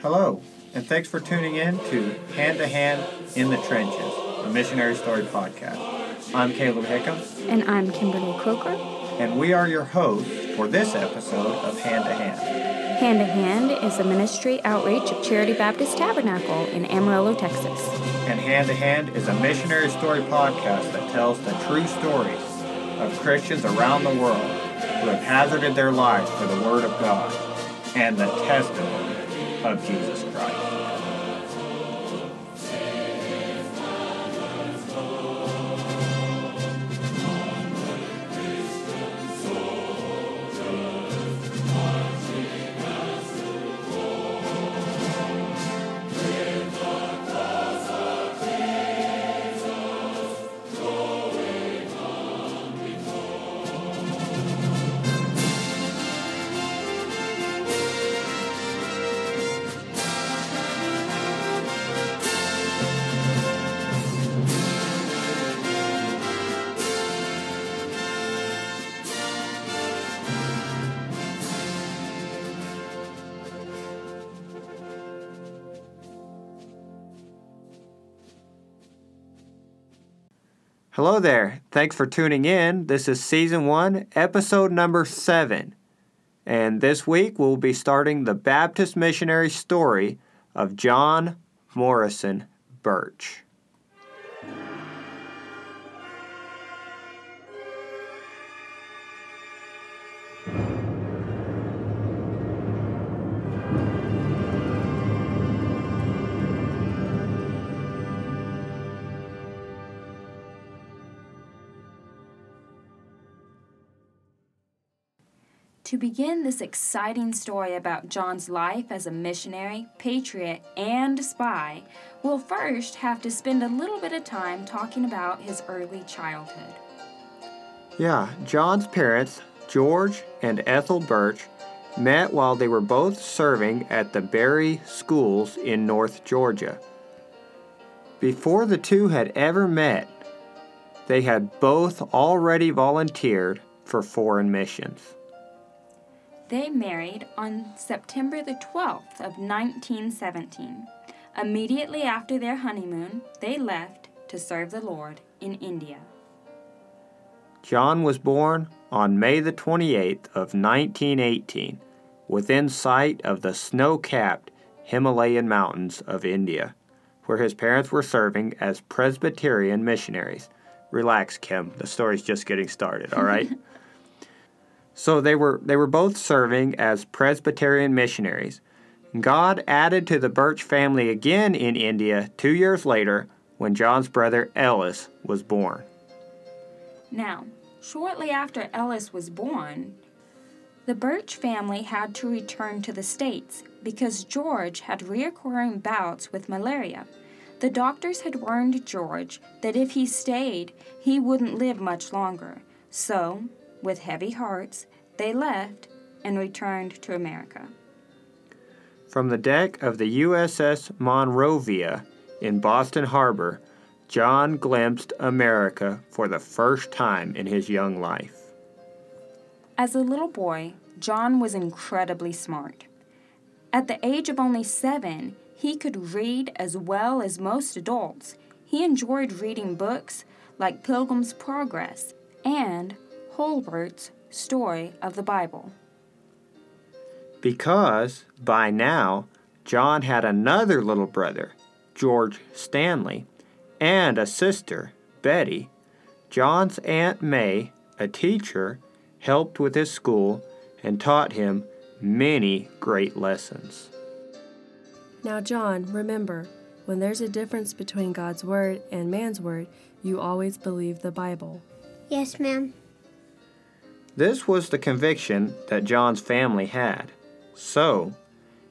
Hello, and thanks for tuning in to Hand to Hand in the Trenches, a missionary story podcast. I'm Caleb Hickam, And I'm Kimberly Croker. And we are your hosts for this episode of Hand to Hand. Hand to Hand is a ministry outreach of Charity Baptist Tabernacle in Amarillo, Texas. And Hand to Hand is a missionary story podcast that tells the true stories of Christians around the world who have hazarded their lives for the Word of God and the testimony of Jesus Christ. Hello there. Thanks for tuning in. This is season one, episode number seven. And this week we'll be starting the Baptist missionary story of John Morrison Birch. To begin this exciting story about John's life as a missionary, patriot, and spy, we'll first have to spend a little bit of time talking about his early childhood. Yeah, John's parents, George and Ethel Birch, met while they were both serving at the Berry Schools in North Georgia. Before the two had ever met, they had both already volunteered for foreign missions. They married on September the 12th of 1917. Immediately after their honeymoon, they left to serve the Lord in India. John was born on May the 28th of 1918, within sight of the snow-capped Himalayan mountains of India, where his parents were serving as Presbyterian missionaries. Relax, Kim. The story's just getting started, all right? so they were they were both serving as Presbyterian missionaries. God added to the Birch family again in India 2 years later when John's brother Ellis was born. Now, shortly after Ellis was born, the Birch family had to return to the States because George had reoccurring bouts with malaria. The doctors had warned George that if he stayed, he wouldn't live much longer. So, with heavy hearts, they left and returned to America. From the deck of the USS Monrovia in Boston Harbor, John glimpsed America for the first time in his young life. As a little boy, John was incredibly smart. At the age of only seven, he could read as well as most adults. He enjoyed reading books like Pilgrim's Progress and Hurlbut's Story of the Bible. Because, by now, John had another little brother, George Stanley, and a sister, Betty. John's Aunt May, a teacher, helped with his school and taught him many great lessons. Now, John, remember, when there's a difference between God's Word and man's Word, you always believe the Bible. Yes, ma'am. This was the conviction that John's family had. So,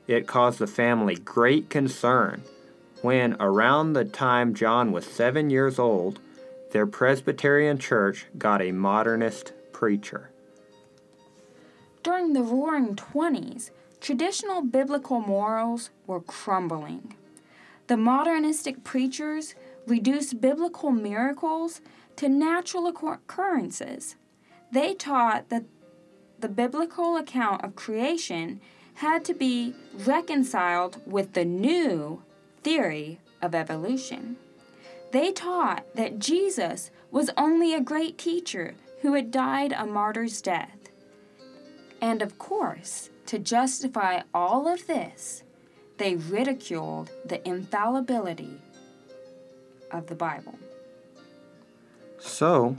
it caused the family great concern when, around the time John was seven years old, their Presbyterian church got a modernist preacher. During the roaring 20s, traditional biblical morals were crumbling. The modernistic preachers reduced biblical miracles to natural occurrences. They taught that the biblical account of creation had to be reconciled with the new theory of evolution. They taught that Jesus was only a great teacher who had died a martyr's death. And of course, to justify all of this, they ridiculed the infallibility of the Bible. So,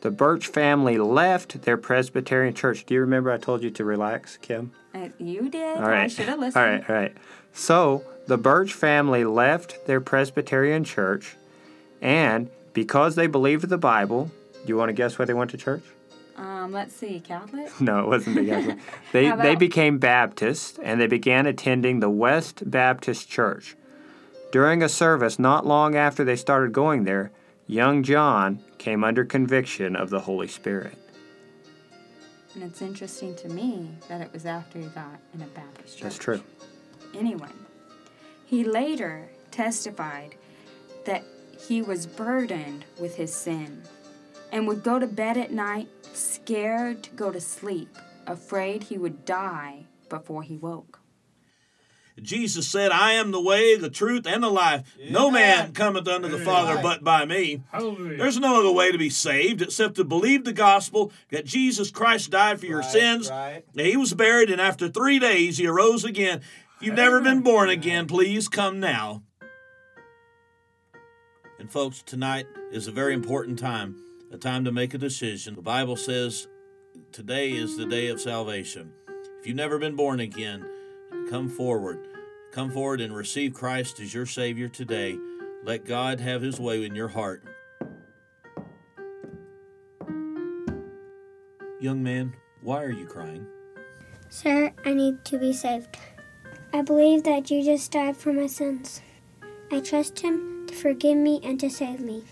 the Birch family left their Presbyterian church. Do you remember I told you to relax, Kim? Uh, you did. All right. I should have listened. All right, all right. So, the Birch family left their Presbyterian church, and because they believed the Bible, do you want to guess where they went to church? Um, let's see, Catholic? No, it wasn't the Catholic. they, How they became Baptist, and they began attending the West Baptist Church. During a service not long after they started going there, young John came under conviction of the Holy Spirit. And it's interesting to me that it was after he got in a Baptist church. That's true. Anyway, he later testified that he was burdened with his sin and would go to bed at night scared to go to sleep, afraid he would die before he woke. Jesus said, I am the way, the truth, and the life. No man cometh unto the Father but by me. Hallelujah. There's no other way to be saved except to believe the gospel that Jesus Christ died for your sins. right. He was buried, and after three days, He arose again. If you've never been born again, please come now. And, folks, tonight is a very important time, a time to make a decision. The Bible says today is the day of salvation. If you've never been born again, come forward. Come forward and receive Christ as your Savior today. Let God have His way in your heart. Young man, why are you crying? Sir, I need to be saved. I believe that Jesus died for my sins. I trust him to forgive me and to save me.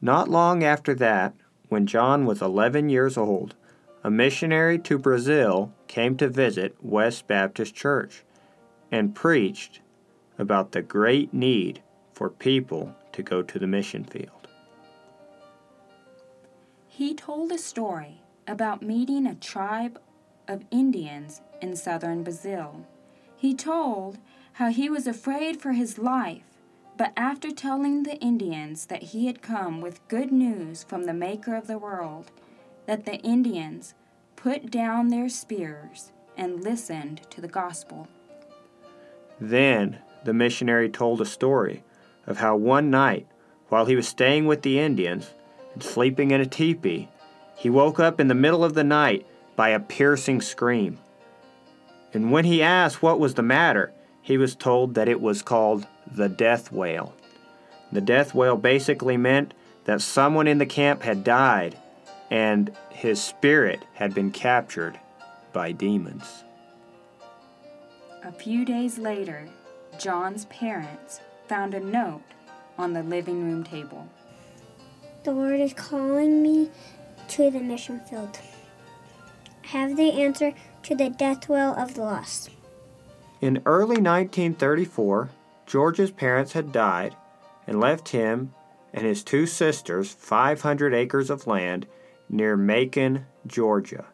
Not long after that, when John was 11 years old, a missionary to Brazil came to visit West Baptist Church and preached about the great need for people to go to the mission field. He told a story about meeting a tribe of Indians in southern Brazil. He told how he was afraid for his life, but after telling the Indians that he had come with good news from the Maker of the world, that the Indians put down their spears and listened to the gospel. Then the missionary told a story of how one night, while he was staying with the Indians and sleeping in a teepee, he woke up in the middle of the night by a piercing scream. And when he asked what was the matter, he was told that it was called the death wail. The death wail basically meant that someone in the camp had died and his spirit had been captured by demons. A few days later, John's parents found a note on the living room table. The Lord is calling me to the mission field. I have the answer to the death wail of the lost. In early 1934, George's parents had died and left him and his two sisters 500 acres of land near Macon, Georgia.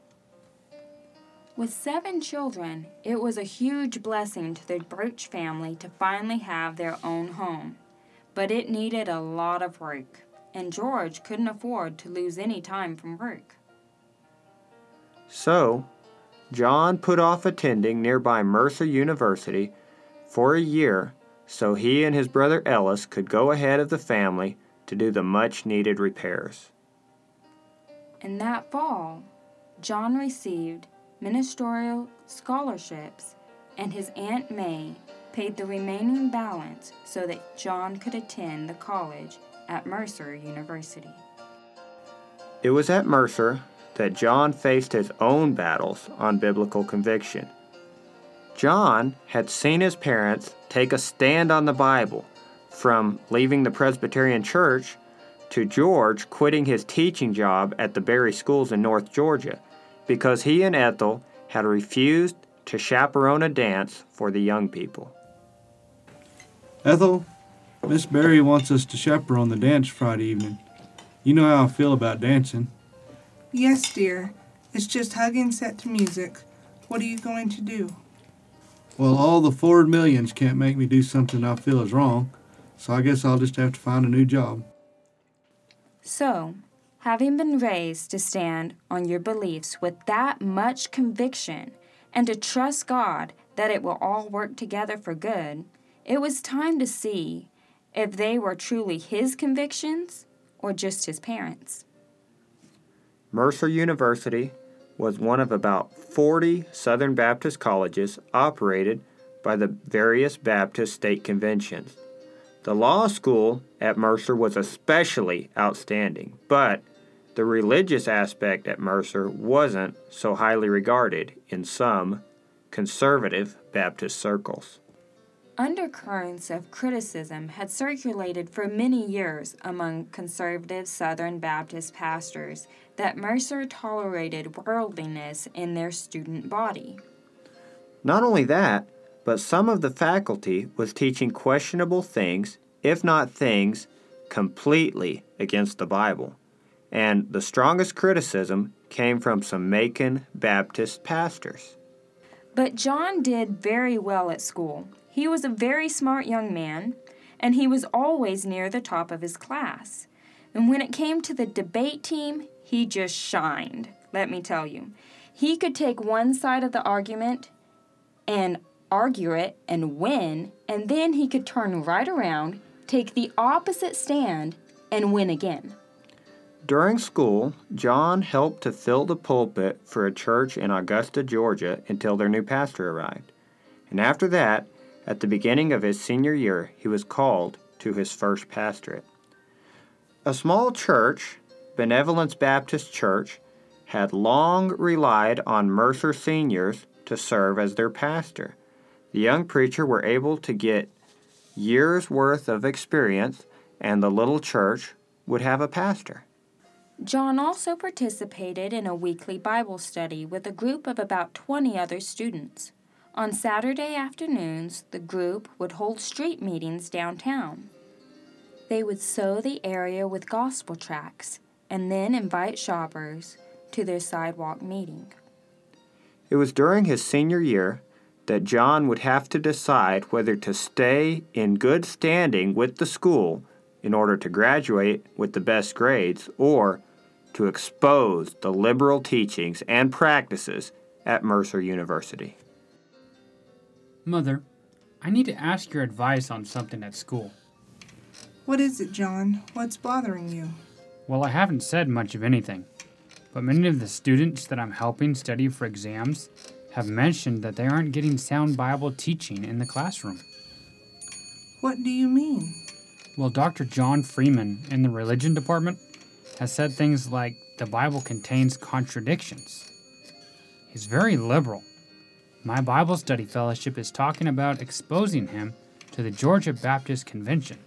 With seven children, it was a huge blessing to the Birch family to finally have their own home. But it needed a lot of work, and George couldn't afford to lose any time from work. So, John put off attending nearby Mercer University for a year so he and his brother Ellis could go ahead of the family to do the much needed repairs. And that fall, John received ministerial scholarships, and his Aunt May paid the remaining balance so that John could attend the college at Mercer University. It was at Mercer that John faced his own battles on biblical conviction. John had seen his parents take a stand on the Bible, from leaving the Presbyterian church to George quitting his teaching job at the Berry Schools in North Georgia because he and Ethel had refused to chaperone a dance for the young people. Ethel, Miss Berry wants us to chaperone the dance Friday evening. You know how I feel about dancing. Yes, dear. It's just hugging set to music. What are you going to do? Well, all the Ford millions can't make me do something I feel is wrong, so I guess I'll just have to find a new job. So, having been raised to stand on your beliefs with that much conviction and to trust God that it will all work together for good, it was time to see if they were truly his convictions or just his parents. Mercer University was one of about 40 Southern Baptist colleges operated by the various Baptist state conventions. The law school at Mercer was especially outstanding, but the religious aspect at Mercer wasn't so highly regarded in some conservative Baptist circles. Undercurrents of criticism had circulated for many years among conservative Southern Baptist pastors that Mercer tolerated worldliness in their student body. Not only that, but some of the faculty was teaching questionable things, if not things, completely against the Bible. And the strongest criticism came from some Macon Baptist pastors. But John did very well at school. He was a very smart young man, and he was always near the top of his class. And when it came to the debate team, he just shined, let me tell you. He could take one side of the argument and argue it and win, and then he could turn right around, take the opposite stand, and win again. During school, John helped to fill the pulpit for a church in Augusta, Georgia until their new pastor arrived. And after that, at the beginning of his senior year, he was called to his first pastorate. A small church, Benevolence Baptist Church, had long relied on Mercer seniors to serve as their pastor. The young preacher were able to get years worth of experience, and the little church would have a pastor. John also participated in a weekly Bible study with a group of about 20 other students. On Saturday afternoons, the group would hold street meetings downtown. They would sow the area with gospel tracts and then invite shoppers to their sidewalk meeting. It was during his senior year that John would have to decide whether to stay in good standing with the school in order to graduate with the best grades or to expose the liberal teachings and practices at Mercer University. Mother, I need to ask your advice on something at school. What is it, John? What's bothering you? Well, I haven't said much of anything, but many of the students that I'm helping study for exams have mentioned that they aren't getting sound Bible teaching in the classroom. What do you mean? Well, Dr. John Freeman in the religion department has said things like the Bible contains contradictions. He's very liberal. My Bible study fellowship is talking about exposing him to the Georgia Baptist Convention.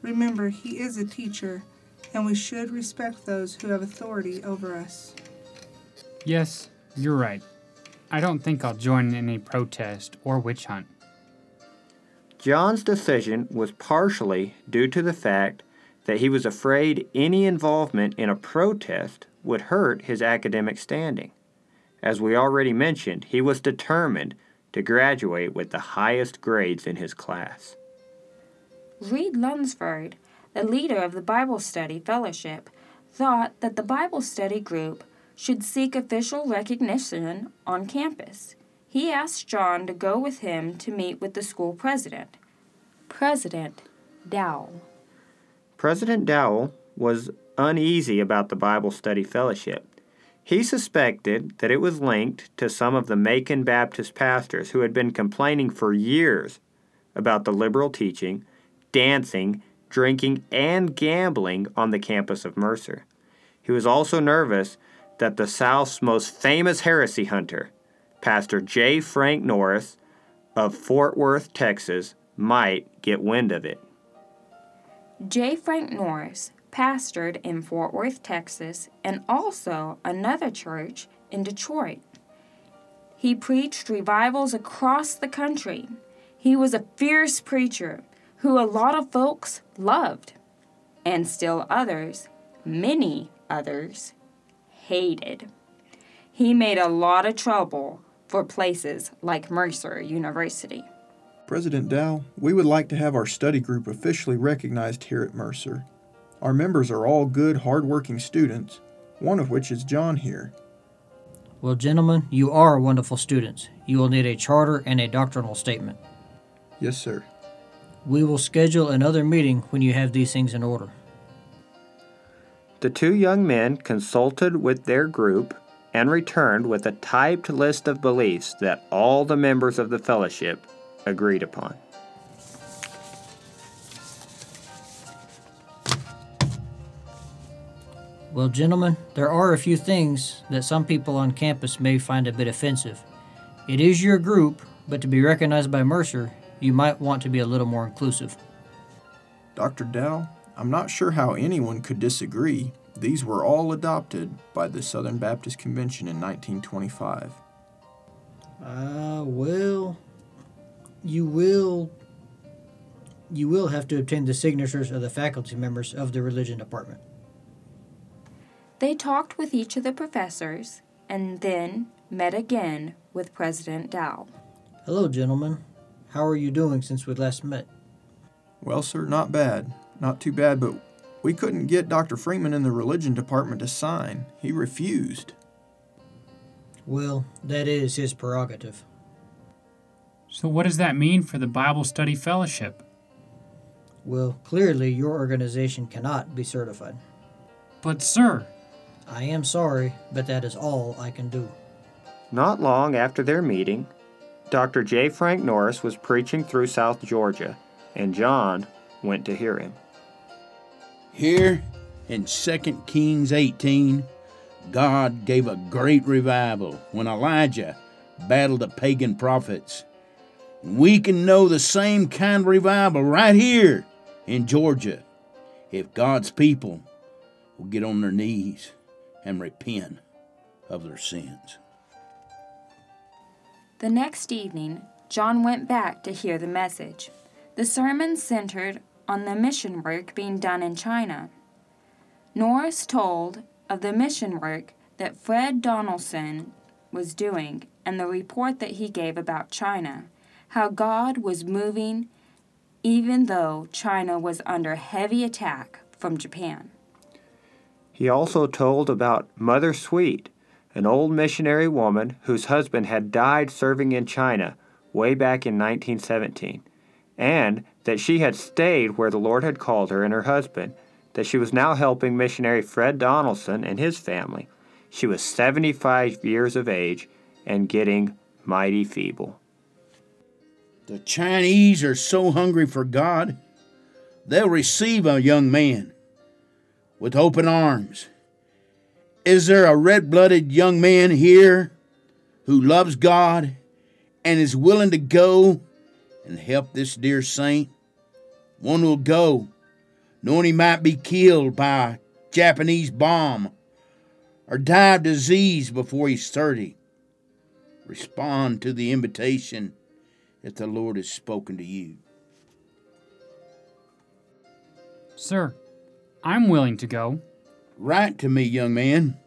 Remember, he is a teacher, and we should respect those who have authority over us. Yes, you're right. I don't think I'll join in any protest or witch hunt. John's decision was partially due to the fact that he was afraid any involvement in a protest would hurt his academic standing. As we already mentioned, he was determined to graduate with the highest grades in his class. Reed Lunsford, the leader of the Bible Study Fellowship, thought that the Bible study group should seek official recognition on campus. He asked John to go with him to meet with the school president, President Dowell. President Dowell was uneasy about the Bible Study Fellowship. He suspected that it was linked to some of the Macon Baptist pastors who had been complaining for years about the liberal teaching, dancing, drinking, and gambling on the campus of Mercer. He was also nervous that the South's most famous heresy hunter, Pastor J. Frank Norris of Fort Worth, Texas, might get wind of it. J. Frank Norris, pastored in Fort Worth, Texas, and also another church in Detroit. He preached revivals across the country. He was a fierce preacher who a lot of folks loved, and still others, many others, hated. He made a lot of trouble for places like Mercer University. President Dow, we would like to have our study group officially recognized here at Mercer. Our members are all good, hardworking students, one of which is John here. Well, gentlemen, you are wonderful students. You will need a charter and a doctrinal statement. Yes, sir. We will schedule another meeting when you have these things in order. The two young men consulted with their group and returned with a typed list of beliefs that all the members of the fellowship agreed upon. Well, gentlemen, there are a few things that some people on campus may find a bit offensive. It is your group, but to be recognized by Mercer, you might want to be a little more inclusive. Dr. Dow, I'm not sure how anyone could disagree. These were all adopted by the Southern Baptist Convention in 1925. Uh, well, you will you will have to obtain the signatures of the faculty members of the religion department. They talked with each of the professors and then met again with President Dow. Hello, gentlemen. How are you doing since we last met? Well, sir, not bad. Not too bad, but we couldn't get Dr. Freeman in the religion department to sign. He refused. Well, that is his prerogative. So, what does that mean for the Bible Study Fellowship? Well, clearly your organization cannot be certified. But, sir, I am sorry, but that is all I can do. Not long after their meeting, Dr. J. Frank Norris was preaching through South Georgia, and John went to hear him. Here in 2 Kings 18, God gave a great revival when Elijah battled the pagan prophets. We can know the same kind of revival right here in Georgia if God's people will get on their knees and repent of their sins. The next evening, John went back to hear the message. The sermon centered on the mission work being done in China. Norris told of the mission work that Fred Donaldson was doing and the report that he gave about China, how God was moving even though China was under heavy attack from Japan. He also told about Mother Sweet, an old missionary woman whose husband had died serving in China way back in 1917, and that she had stayed where the Lord had called her and her husband, that she was now helping missionary Fred Donaldson and his family. She was 75 years of age and getting mighty feeble. The Chinese are so hungry for God, they'll receive a young man with open arms. Is there a red blooded young man here who loves God and is willing to go and help this dear saint? One will go, knowing he might be killed by a Japanese bomb or die of disease before he's 30. Respond to the invitation that the Lord has spoken to you. Sir, I'm willing to go. Write to me, young man.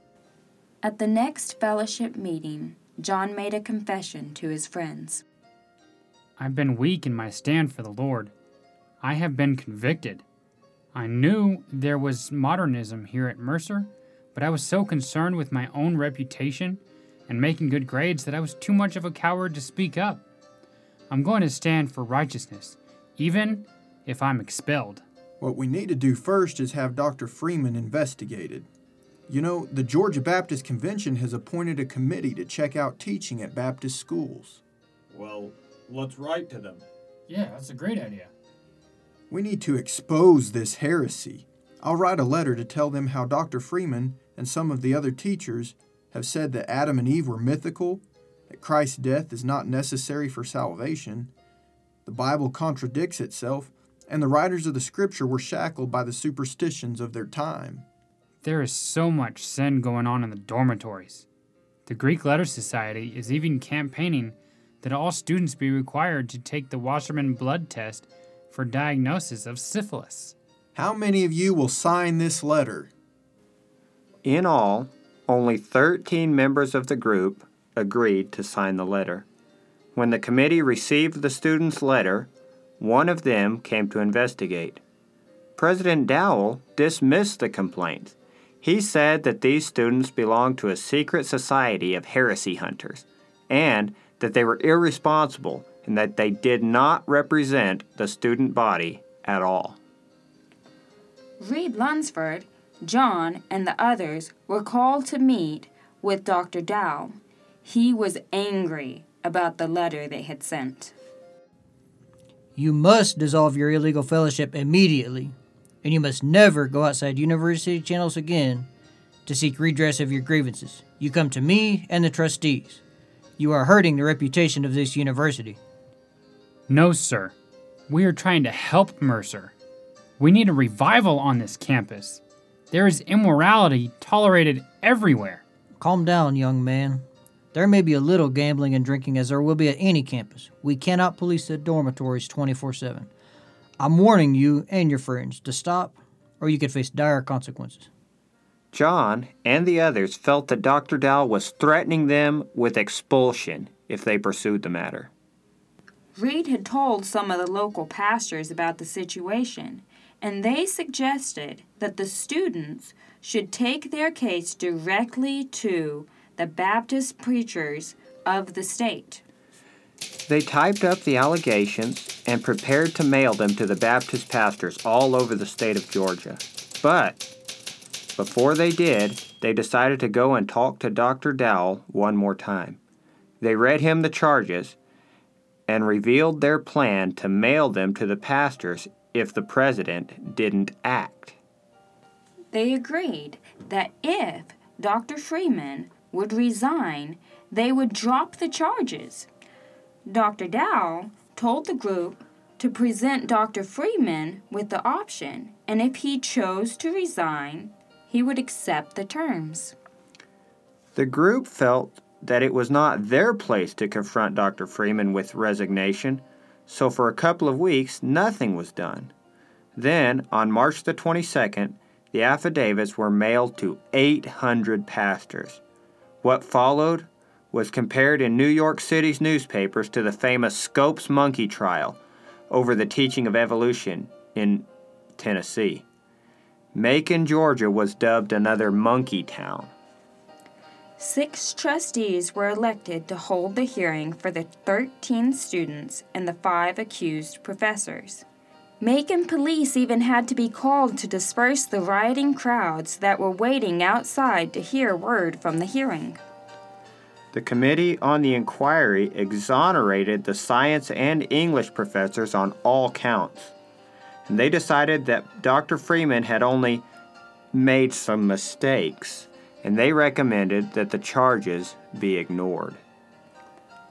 At the next fellowship meeting, John made a confession to his friends. I've been weak in my stand for the Lord. I have been convicted. I knew there was modernism here at Mercer, but I was so concerned with my own reputation and making good grades that I was too much of a coward to speak up. I'm going to stand for righteousness, even if I'm expelled. What we need to do first is have Dr. Freeman investigated. You know, the Georgia Baptist Convention has appointed a committee to check out teaching at Baptist schools. Well, let's write to them. Yeah, that's a great idea. We need to expose this heresy. I'll write a letter to tell them how Dr. Freeman and some of the other teachers have said that Adam and Eve were mythical, that Christ's death is not necessary for salvation, the Bible contradicts itself, and the writers of the scripture were shackled by the superstitions of their time. There is so much sin going on in the dormitories. The Greek Letter Society is even campaigning that all students be required to take the Wassermann blood test for diagnosis of syphilis. How many of you will sign this letter? In all, only 13 members of the group agreed to sign the letter. When the committee received the student's letter, one of them came to investigate. President Dowell dismissed the complaints. He said that these students belonged to a secret society of heresy hunters and that they were irresponsible and that they did not represent the student body at all. Reed Lunsford, John, and the others were called to meet with Dr. Dow. He was angry about the letter they had sent. You must dissolve your illegal fellowship immediately, and you must never go outside university channels again to seek redress of your grievances. You come to me and the trustees. You are hurting the reputation of this university. No, sir. We are trying to help Mercer. We need a revival on this campus. There is immorality tolerated everywhere. Calm down, young man. There may be a little gambling and drinking as there will be at any campus. We cannot police the dormitories 24 7. I'm warning you and your friends to stop, or you could face dire consequences. John and the others felt that Dr. Dow was threatening them with expulsion if they pursued the matter. Reed had told some of the local pastors about the situation, and they suggested that the students should take their case directly to the Baptist preachers of the state. They typed up the allegations and prepared to mail them to the Baptist pastors all over the state of Georgia. But before they did, they decided to go and talk to Dr. Dowell one more time. They read him the charges and revealed their plan to mail them to the pastors if the president didn't act. They agreed that if Dr. Freeman would resign, they would drop the charges. Dr. Dow told the group to present Dr. Freeman with the option, and if he chose to resign, he would accept the terms. The group felt that it was not their place to confront Dr. Freeman with resignation, so for a couple of weeks nothing was done. Then, on March the 22nd, the affidavits were mailed to 800 pastors. What followed was compared in New York City's newspapers to the famous Scopes monkey trial over the teaching of evolution in Tennessee. Macon, Georgia was dubbed another monkey town. Six trustees were elected to hold the hearing for the 13 students and the five accused professors. Macon police even had to be called to disperse the rioting crowds that were waiting outside to hear word from the hearing. The committee on the inquiry exonerated the science and English professors on all counts. And they decided that Dr. Freeman had only made some mistakes, and they recommended that the charges be ignored.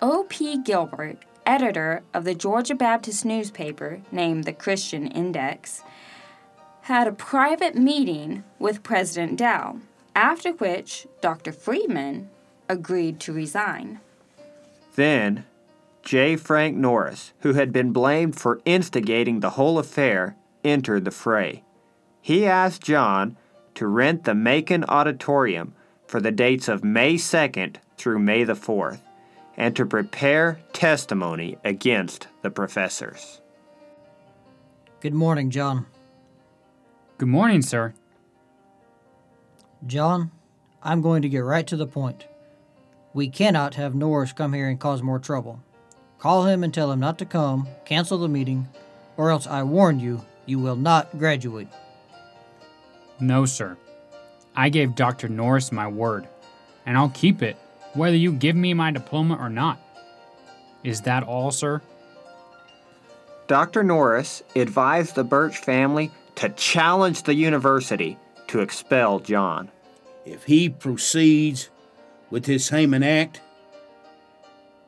O.P. Gilbert editor of the Georgia Baptist newspaper named the Christian Index, had a private meeting with President Dow, after which Dr. Freeman agreed to resign. Then, J. Frank Norris, who had been blamed for instigating the whole affair, entered the fray. He asked John to rent the Macon Auditorium for the dates of May 2nd through May the 4th and to prepare testimony against the professors. Good morning, John. Good morning, sir. John, I'm going to get right to the point. We cannot have Norris come here and cause more trouble. Call him and tell him not to come, cancel the meeting, or else I warn you, you will not graduate. No, sir. I gave Dr. Norris my word, and I'll keep it whether you give me my diploma or not. Is that all, sir? Dr. Norris advised the Birch family to challenge the university to expel John. If he proceeds with his Haman Act,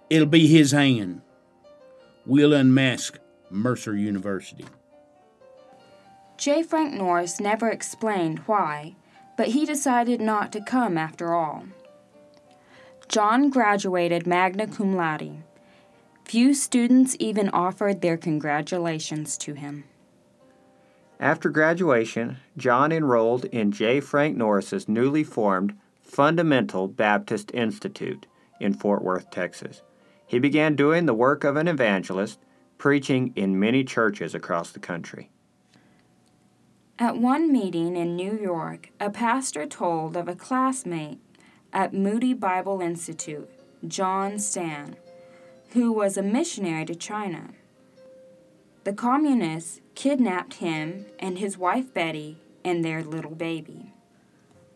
it'll be his hand. We'll unmask Mercer University. J. Frank Norris never explained why, but he decided not to come after all. John graduated magna cum laude. Few students even offered their congratulations to him. After graduation, John enrolled in J. Frank Norris's newly formed Fundamental Baptist Institute in Fort Worth, Texas. He began doing the work of an evangelist, preaching in many churches across the country. At one meeting in New York, a pastor told of a classmate at Moody Bible Institute, John Stam, who was a missionary to China. The communists kidnapped him and his wife Betty and their little baby.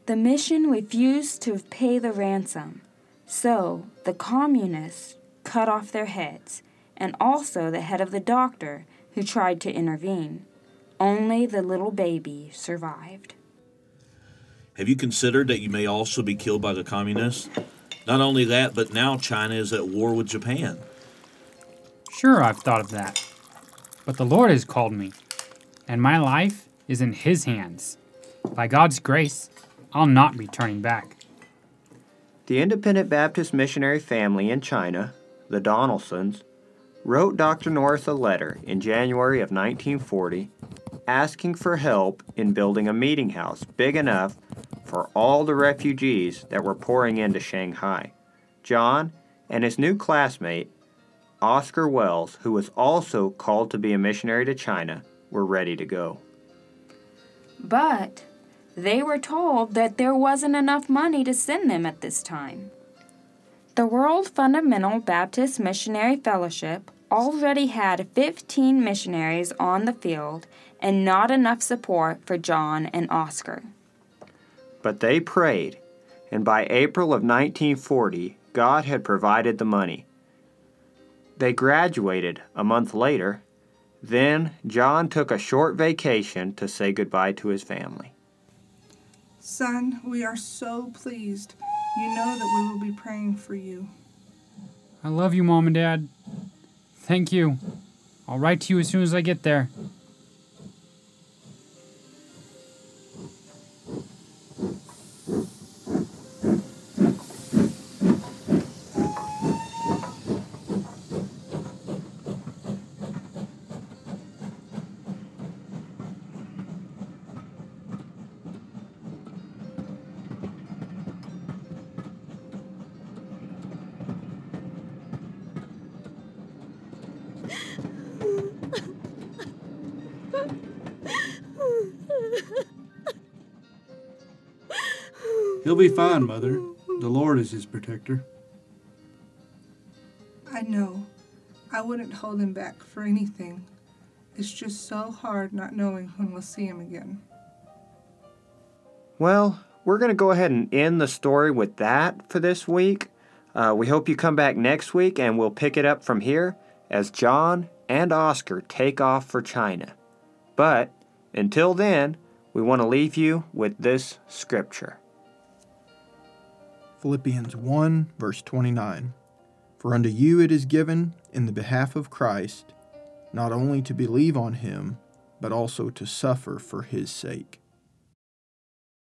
The mission refused to pay the ransom, so the communists cut off their heads and also the head of the doctor who tried to intervene. Only the little baby survived. Have you considered that you may also be killed by the communists? Not only that, but now China is at war with Japan. Sure, I've thought of that. But the Lord has called me, and my life is in His hands. By God's grace, I'll not be turning back. The independent Baptist missionary family in China, the Donaldsons, wrote Dr. Norris a letter in January of 1940 asking for help in building a meeting house big enough for all the refugees that were pouring into Shanghai. John and his new classmate, Oscar Wells, who was also called to be a missionary to China, were ready to go. But they were told that there wasn't enough money to send them at this time. The World Fundamental Baptist Missionary Fellowship already had 15 missionaries on the field and not enough support for John and Oscar. But they prayed, and by April of 1940, God had provided the money. They graduated a month later. Then John took a short vacation to say goodbye to his family. Son, we are so pleased. You know that we will be praying for you. I love you, Mom and Dad. Thank you. I'll write to you as soon as I get there. He'll be fine, Mother. The Lord is his protector. I know. I wouldn't hold him back for anything. It's just so hard not knowing when we'll see him again. Well, we're going to go ahead and end the story with that for this week. Uh, we hope you come back next week and we'll pick it up from here as John and Oscar take off for China. But until then, we want to leave you with this scripture. Philippians 1, verse 29. For unto you it is given in the behalf of Christ, not only to believe on him, but also to suffer for his sake.